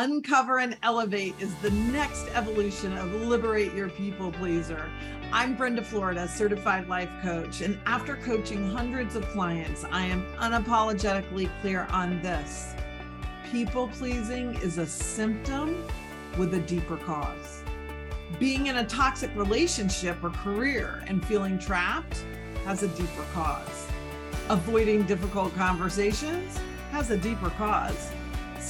Uncover and Elevate is the next evolution of Liberate Your People Pleaser. I'm Brenda Florida, certified life coach, and after coaching hundreds of clients, I am unapologetically clear on this. People pleasing is a symptom with a deeper cause. Being in a toxic relationship or career and feeling trapped has a deeper cause. Avoiding difficult conversations has a deeper cause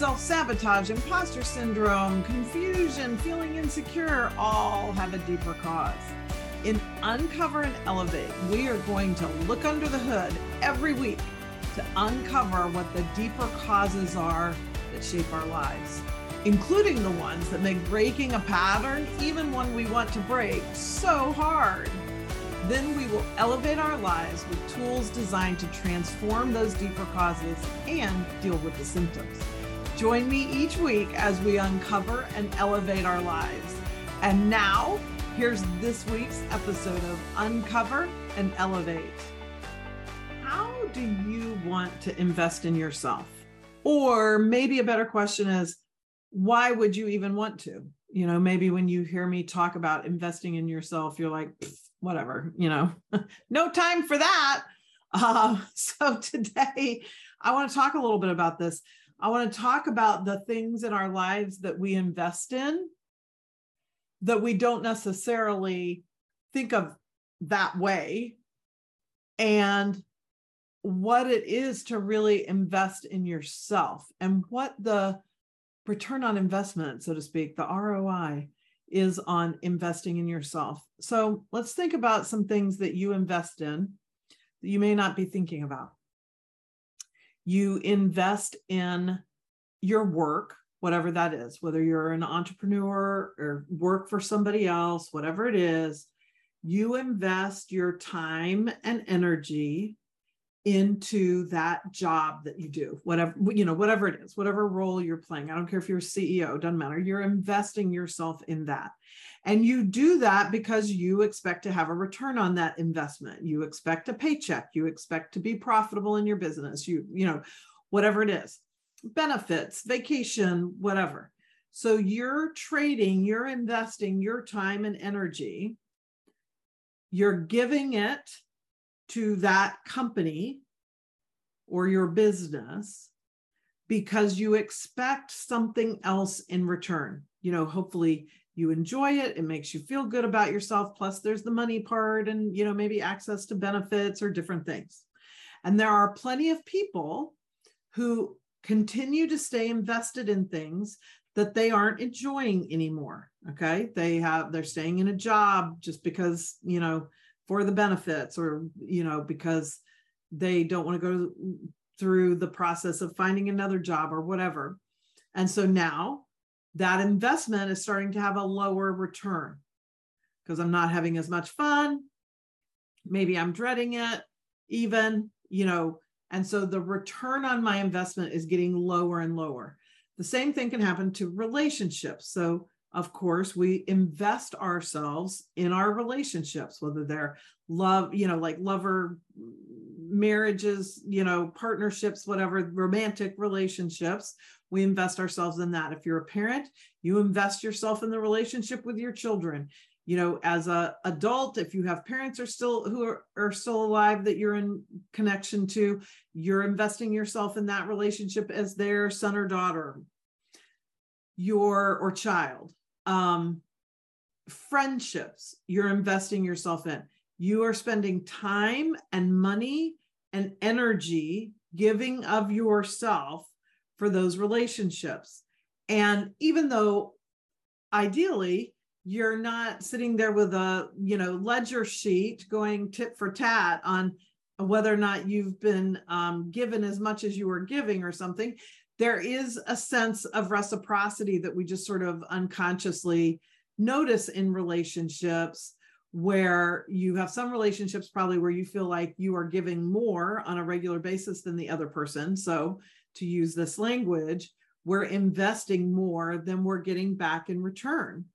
self sabotage, imposter syndrome, confusion, feeling insecure all have a deeper cause. In Uncover and Elevate, we are going to look under the hood every week to uncover what the deeper causes are that shape our lives, including the ones that make breaking a pattern, even one we want to break, so hard. Then we will elevate our lives with tools designed to transform those deeper causes and deal with the symptoms. Join me each week as we uncover and elevate our lives. And now, here's this week's episode of Uncover and Elevate. How do you want to invest in yourself? Or maybe a better question is, why would you even want to? You know, maybe when you hear me talk about investing in yourself, you're like, whatever, you know, no time for that. Uh, so today, I want to talk a little bit about this. I want to talk about the things in our lives that we invest in that we don't necessarily think of that way and what it is to really invest in yourself and what the return on investment, so to speak, the ROI is on investing in yourself. So let's think about some things that you invest in that you may not be thinking about you invest in your work, whatever that is, whether you're an entrepreneur or work for somebody else, whatever it is, you invest your time and energy into that job that you do whatever you know whatever it is whatever role you're playing. I don't care if you're a ceo doesn't matter. You're investing yourself in that. And you do that because you expect to have a return on that investment. You expect a paycheck. You expect to be profitable in your business. You you know whatever it is benefits vacation whatever. So you're trading you're investing your time and energy. You're giving it to that company or your business because you expect something else in return. You know, hopefully you enjoy it, it makes you feel good about yourself. Plus, there's the money part and, you know, maybe access to benefits or different things. And there are plenty of people who continue to stay invested in things that they aren't enjoying anymore. Okay. They have, they're staying in a job just because, you know, for the benefits or you know because they don't want to go through the process of finding another job or whatever. And so now that investment is starting to have a lower return because i'm not having as much fun. Maybe i'm dreading it even you know and so the return on my investment is getting lower and lower. The same thing can happen to relationships. So of course we invest ourselves in our relationships whether they're love you know like lover marriages you know partnerships whatever romantic relationships. We invest ourselves in that. If you're a parent you invest yourself in the relationship with your children. You know as a adult if you have parents are still who are, are still alive that you're in connection to you're investing yourself in that relationship as their son or daughter your or child um, friendships you're investing yourself in. You are spending time and money and energy giving of yourself for those relationships. And even though ideally you're not sitting there with a you know ledger sheet going tit for tat on whether or not you've been um, given as much as you were giving or something there is a sense of reciprocity that we just sort of unconsciously notice in relationships where you have some relationships probably where you feel like you are giving more on a regular basis than the other person. So, to use this language, we're investing more than we're getting back in return.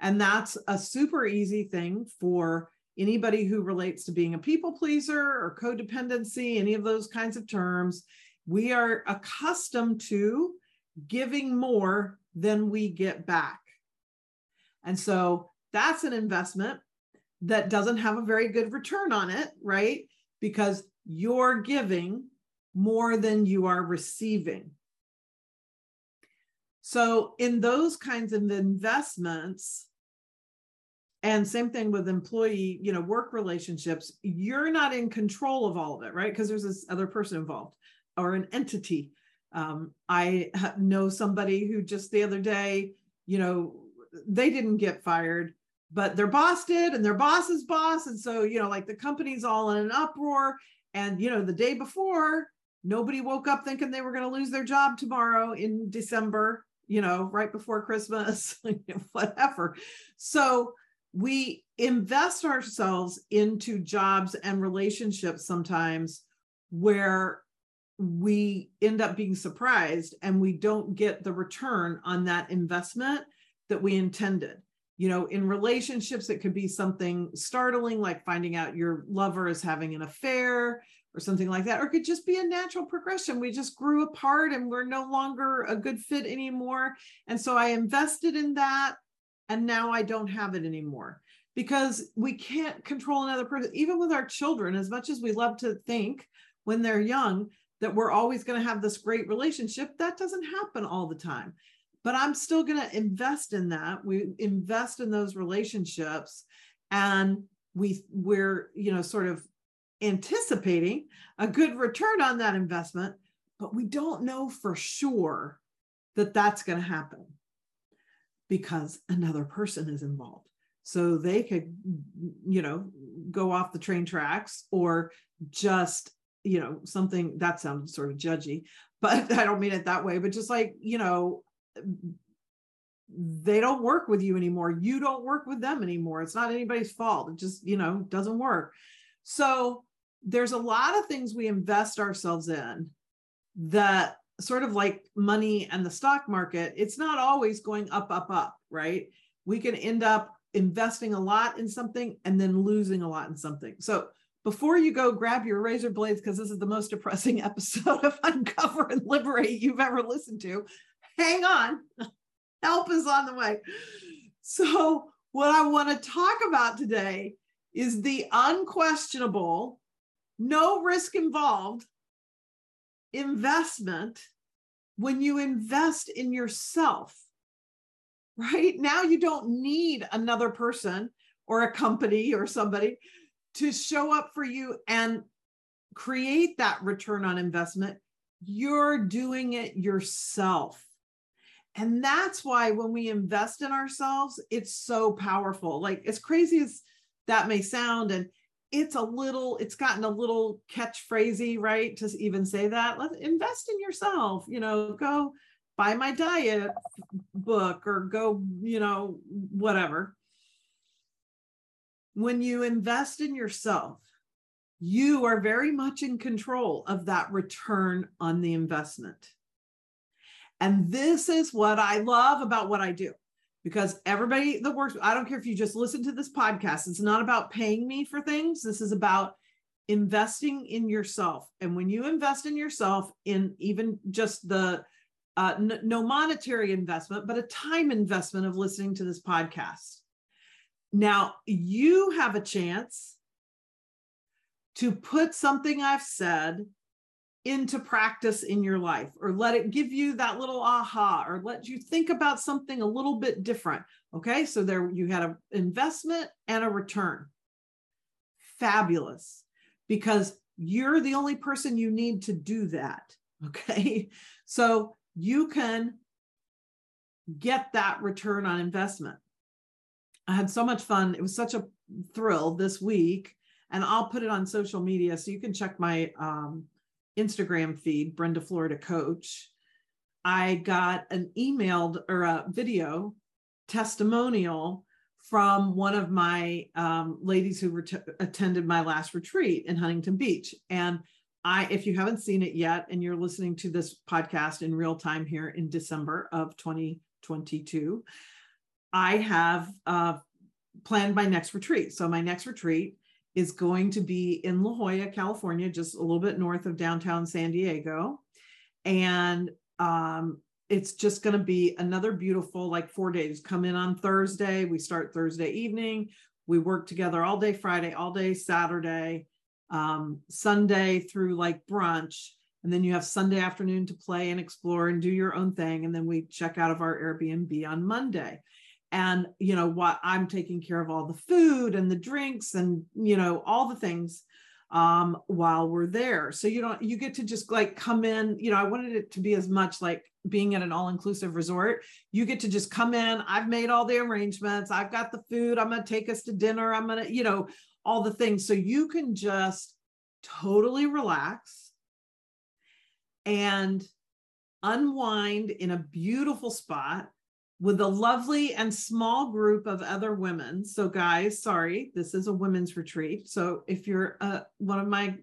And that's a super easy thing for anybody who relates to being a people pleaser or codependency, any of those kinds of terms we are accustomed to giving more than we get back. And so that's an investment that doesn't have a very good return on it, right? Because you're giving more than you are receiving. So, in those kinds of investments, and same thing with employee, you know, work relationships, you're not in control of all of it, right? Because there's this other person involved or an entity. Um, I know somebody who just the other day, you know, they didn't get fired, but their boss did and their boss's boss. And so, you know, like the company's all in an uproar. And, you know, the day before, nobody woke up thinking they were going to lose their job tomorrow in December, you know, right before Christmas, whatever. So we invest ourselves into jobs and relationships sometimes where we end up being surprised and we don't get the return on that investment that we intended. You know, in relationships, it could be something startling, like finding out your lover is having an affair or something like that, or it could just be a natural progression. We just grew apart and we're no longer a good fit anymore. And so I invested in that and now I don't have it anymore because we can't control another person, even with our children, as much as we love to think when they're young that we're always going to have this great relationship. That doesn't happen all the time but I'm still going to invest in that. We invest in those relationships and we we're, you know, sort of anticipating a good return on that investment, but we don't know for sure that that's going to happen because another person is involved. So they could, you know, go off the train tracks or just, you know, something that sounded sort of judgy, but I don't mean it that way, but just like, you know, they don't work with you anymore. You don't work with them anymore. It's not anybody's fault. It just, you know, doesn't work. So there's a lot of things we invest ourselves in that sort of like money and the stock market, it's not always going up, up, up, right? We can end up investing a lot in something and then losing a lot in something. So before you go grab your razor blades, because this is the most depressing episode of Uncover and Liberate you've ever listened to, hang on. Help is on the way. So, what I want to talk about today is the unquestionable, no risk involved investment when you invest in yourself. Right now, you don't need another person or a company or somebody to show up for you and create that return on investment. You're doing it yourself. And that's why when we invest in ourselves, it's so powerful. Like, as crazy as that may sound, and it's a little, it's gotten a little catchphrasy, right? To even say that, let's invest in yourself, you know, go buy my diet book or go, you know, whatever. When you invest in yourself, you are very much in control of that return on the investment. And this is what I love about what I do because everybody that works, I don't care if you just listen to this podcast, it's not about paying me for things. This is about investing in yourself. And when you invest in yourself, in even just the uh, n- no monetary investment, but a time investment of listening to this podcast. Now you have a chance to put something I've said into practice in your life or let it give you that little aha or let you think about something a little bit different. Okay so there you had an investment and a return. Fabulous because you're the only person you need to do that okay? So you can get that return on investment i had so much fun it was such a thrill this week and i'll put it on social media so you can check my um, Instagram feed, Brenda Florida Coach, I got an emailed or a video testimonial from one of my um, ladies who ret- attended my last retreat in Huntington Beach. And I, if you haven't seen it yet, and you're listening to this podcast in real time here in December of 2022, I have uh, planned my next retreat. So my next retreat is going to be in La Jolla, California, just a little bit north of downtown San Diego. And um, it's just going to be another beautiful like four days. Come in on thursday we start thursday evening. We work together all day friday all day saturday um, sunday through like brunch. And then you have sunday afternoon to play and explore and do your own thing. And then we check out of our airbnb on monday and you know what i'm taking care of all the food and the drinks and you know all the things um, while we're there. So you don't you get to just like come in. You know, I wanted it to be as much like being at an all-inclusive resort. You get to just come in. I've made all the arrangements. I've got the food. I'm gonna take us to dinner. I'm gonna, you know, all the things. So you can just totally relax and unwind in a beautiful spot with a lovely and small group of other women. So, guys, sorry, this is a women's retreat. So, if you're uh, one of my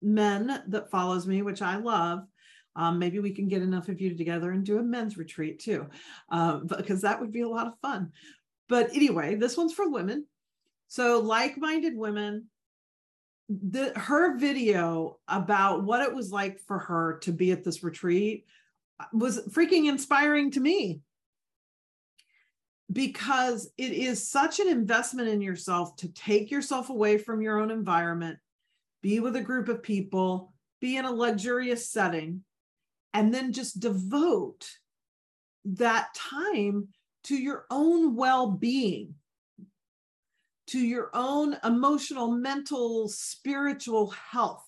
men that follows me, which I love, um, maybe we can get enough of you together and do a men's retreat too, uh, because that would be a lot of fun. But anyway, this one's for women. So, like minded women, the, her video about what it was like for her to be at this retreat was freaking inspiring to me because it is such an investment in yourself to take yourself away from your own environment, be with a group of people, be in a luxurious setting, and then just devote that time to your own well being, to your own emotional, mental, spiritual health.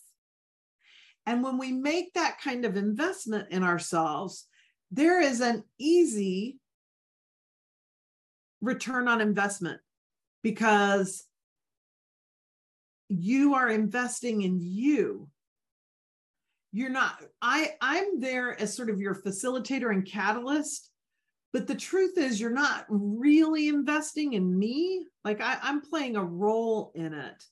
And when we make that kind of investment in ourselves, there is an easy return on investment because you are investing in you. You're not i i'm there as sort of your facilitator and catalyst but the truth is you're not really investing in me. Like I, i'm playing a role in it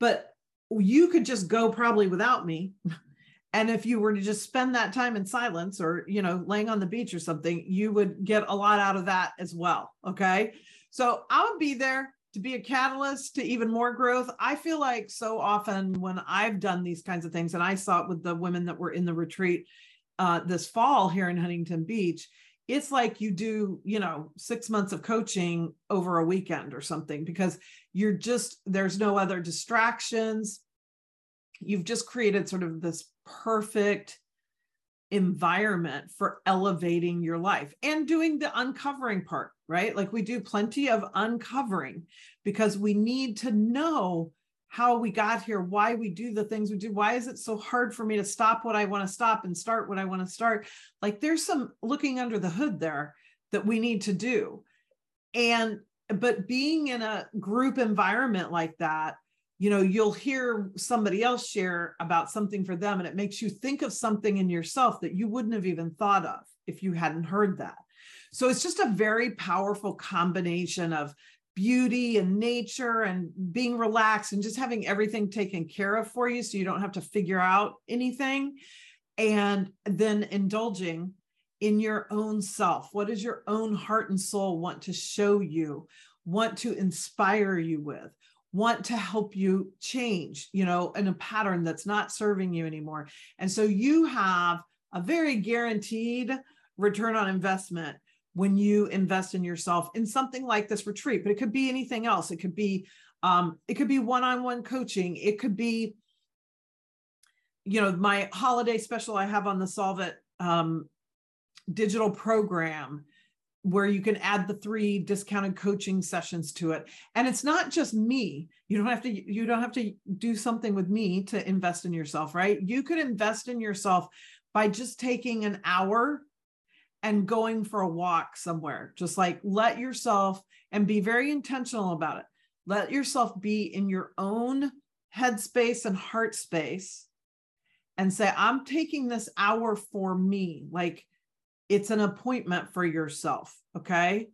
but you could just go probably without me and if you were to just spend that time in silence or you know laying on the beach or something you would get a lot out of that as well okay? So i would be there to be a catalyst to even more growth. I feel like so often when i've done these kinds of things and i saw it with the women that were in the retreat uh, this fall here in huntington beach it's like you do you know six months of coaching over a weekend or something because you're just there's no other distractions you've just created sort of this perfect environment for elevating your life and doing the uncovering part, right? Like we do plenty of uncovering because we need to know how we got here, why we do the things we do. Why is it so hard for me to stop what I want to stop and start what I want to start? Like there's some looking under the hood there that we need to do. And, but being in a group environment like that, you know you'll hear somebody else share about something for them and it makes you think of something in yourself that you wouldn't have even thought of if you hadn't heard that. So it's just a very powerful combination of beauty and nature and being relaxed and just having everything taken care of for you so you don't have to figure out anything. And then indulging in your own self. What does your own heart and soul want to show you want to inspire you with want to help you change, you know, in a pattern that's not serving you anymore. And so you have a very guaranteed return on investment when you invest in yourself in something like this retreat, but it could be anything else. It could be um, it could be one-on-one coaching. It could be, you know, my holiday special I have on the Solve It um, digital program where you can add the three discounted coaching sessions to it. And it's not just me. You don't have to you don't have to do something with me to invest in yourself right? You could invest in yourself by just taking an hour and going for a walk somewhere. Just like let yourself and be very intentional about it. Let yourself be in your own headspace and heart space and say i'm taking this hour for me. Like it's an appointment for yourself. Okay.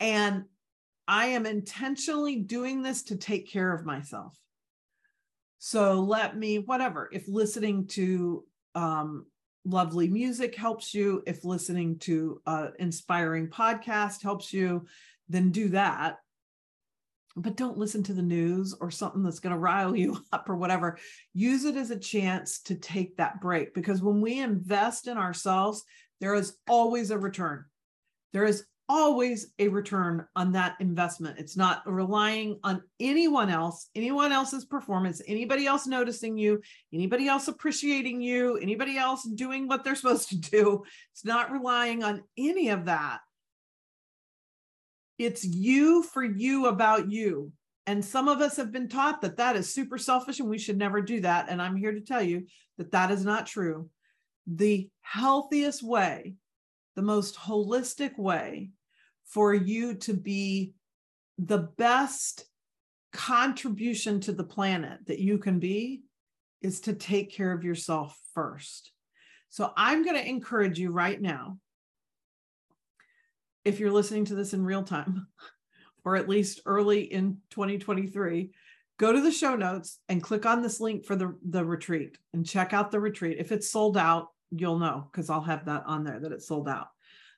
And I am intentionally doing this to take care of myself. So let me, whatever, if listening to um, lovely music helps you, if listening to an inspiring podcast helps you, then do that. But don't listen to the news or something that's going to rile you up or whatever. Use it as a chance to take that break because when we invest in ourselves, there is always a return. There is always a return on that investment. It's not relying on anyone else, anyone else's performance, anybody else noticing you, anybody else appreciating you, anybody else doing what they're supposed to do. It's not relying on any of that. It's you for you about you. And some of us have been taught that that is super selfish and we should never do that. And I'm here to tell you that that is not true. The healthiest way, the most holistic way for you to be the best contribution to the planet that you can be is to take care of yourself first. So I'm going to encourage you right now, if you're listening to this in real time, or at least early in 2023, go to the show notes and click on this link for the, the retreat and check out the retreat. If it's sold out, you'll know because I'll have that on there that it's sold out.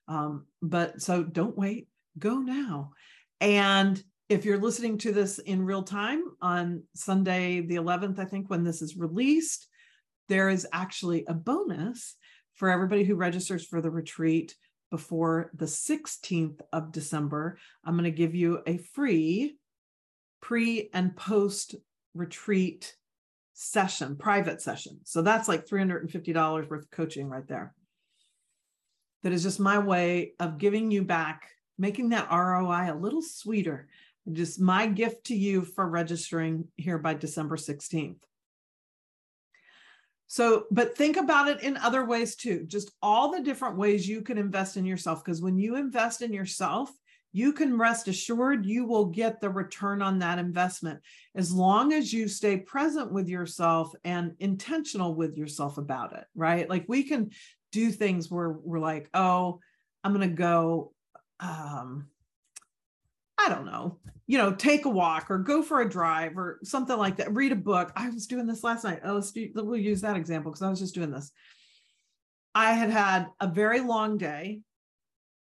Um, but so don't wait, go now. And if you're listening to this in real time on Sunday, the 11th, I think, when this is released, there is actually a bonus for everybody who registers for the retreat before the 16th of December. I'm going to give you a free pre and post retreat session, private session. So that's like $350 worth of coaching right there that is just my way of giving you back, making that ROI a little sweeter. Just my gift to you for registering here by December 16th. So, but think about it in other ways too, just all the different ways you can invest in yourself. Because when you invest in yourself, you can rest assured you will get the return on that investment as long as you stay present with yourself and intentional with yourself about it, right? Like we can do things where we're like, oh, I'm going to go, um, I don't know, you know, take a walk or go for a drive or something like that. Read a book. I was doing this last night. Oh, let's do, we'll use that example because I was just doing this. I had had a very long day,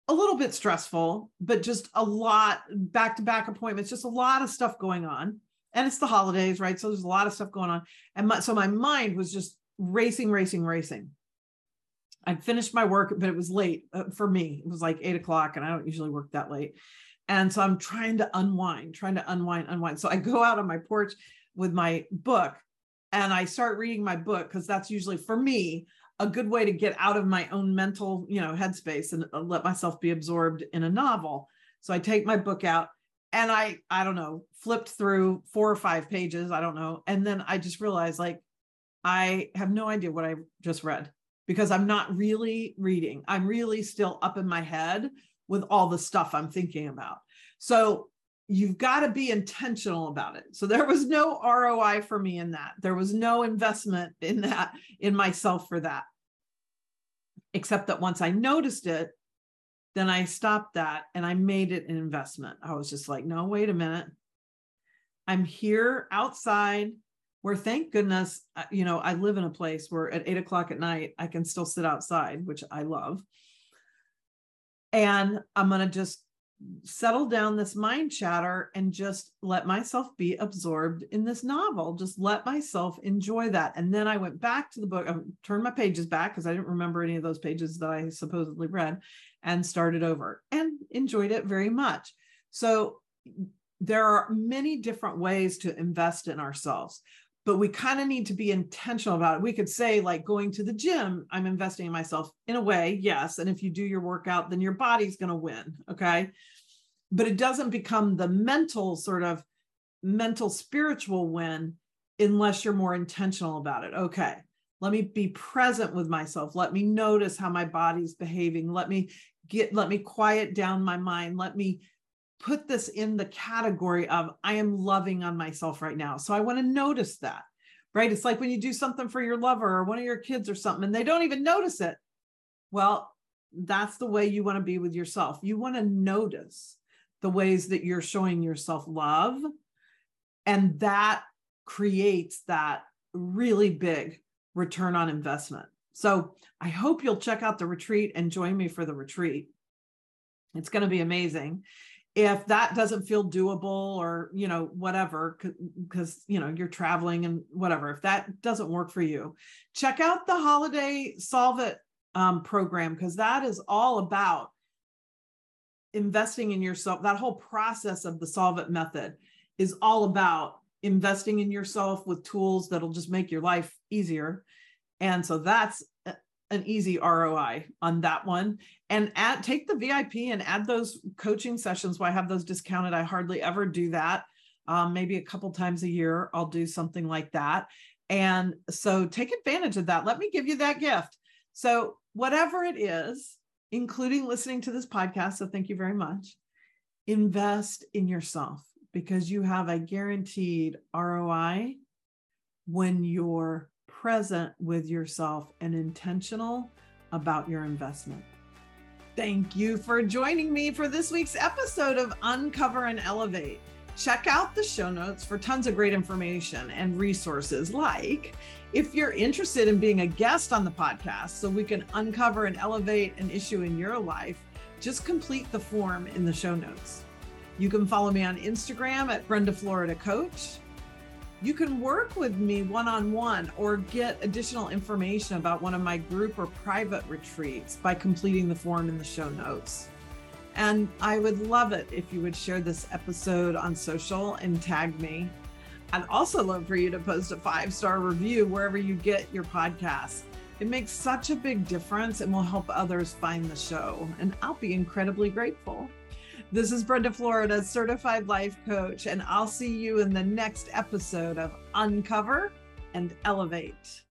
a little bit stressful, but just a lot back to back appointments, just a lot of stuff going on. And it's the holidays, right? So there's a lot of stuff going on. And my, so my mind was just racing, racing, racing. I'd finished my work, but it was late uh, for me. It was like eight o'clock, and I don't usually work that late. And so I'm trying to unwind, trying to unwind, unwind. So I go out on my porch with my book and I start reading my book because that's usually for me a good way to get out of my own mental, you know, headspace and uh, let myself be absorbed in a novel. So I take my book out and I, I don't know, flipped through four or five pages, I don't know. And then I just realized like, I have no idea what I just read because I'm not really reading. I'm really still up in my head with all the stuff I'm thinking about. So you've got to be intentional about it. So there was no ROI for me in that. There was no investment in that, in myself for that. Except that once I noticed it, then I stopped that and I made it an investment. I was just like, no, wait a minute. I'm here outside where thank goodness, uh, you know, I live in a place where at eight o'clock at night, I can still sit outside, which I love. And I'm going to just settle down this mind chatter and just let myself be absorbed in this novel. Just let myself enjoy that. And then I went back to the book, I turned my pages back because I didn't remember any of those pages that I supposedly read and started over and enjoyed it very much. So there are many different ways to invest in ourselves but we kind of need to be intentional about it. We could say, like going to the gym, I'm investing in myself in a way, yes. And if you do your workout, then your body's going to win. Okay. But it doesn't become the mental sort of mental spiritual win unless you're more intentional about it. Okay. Let me be present with myself. Let me notice how my body's behaving. Let me get, let me quiet down my mind. Let me put this in the category of I am loving on myself right now. So I want to notice that, right? It's like when you do something for your lover or one of your kids or something and they don't even notice it. Well, that's the way you want to be with yourself. You want to notice the ways that you're showing yourself love. And that creates that really big return on investment. So I hope you'll check out the retreat and join me for the retreat. It's going to be amazing if that doesn't feel doable or you know whatever because you know you're traveling and whatever if that doesn't work for you check out the holiday solve it um, program because that is all about investing in yourself. That whole process of the Solve It method is all about investing in yourself with tools that'll just make your life easier. And so that's an easy ROI on that one. And add take the VIP and add those coaching sessions I have those discounted. I hardly ever do that. Um, maybe a couple times a year, I'll do something like that. And so take advantage of that. Let me give you that gift. So, whatever it is, including listening to this podcast, so thank you very much, invest in yourself because you have a guaranteed ROI when you're present with yourself and intentional about your investment. Thank you for joining me for this week's episode of Uncover and Elevate. Check out the show notes for tons of great information and resources like if you're interested in being a guest on the podcast so we can uncover and elevate an issue in your life, just complete the form in the show notes. You can follow me on Instagram at Brenda Florida Coach. You can work with me one on one or get additional information about one of my group or private retreats by completing the form in the show notes. And I would love it if you would share this episode on social and tag me. I'd also love for you to post a five star review wherever you get your podcasts. It makes such a big difference and will help others find the show. And I'll be incredibly grateful. This is Brenda Florida, certified life coach, and I'll see you in the next episode of Uncover and Elevate.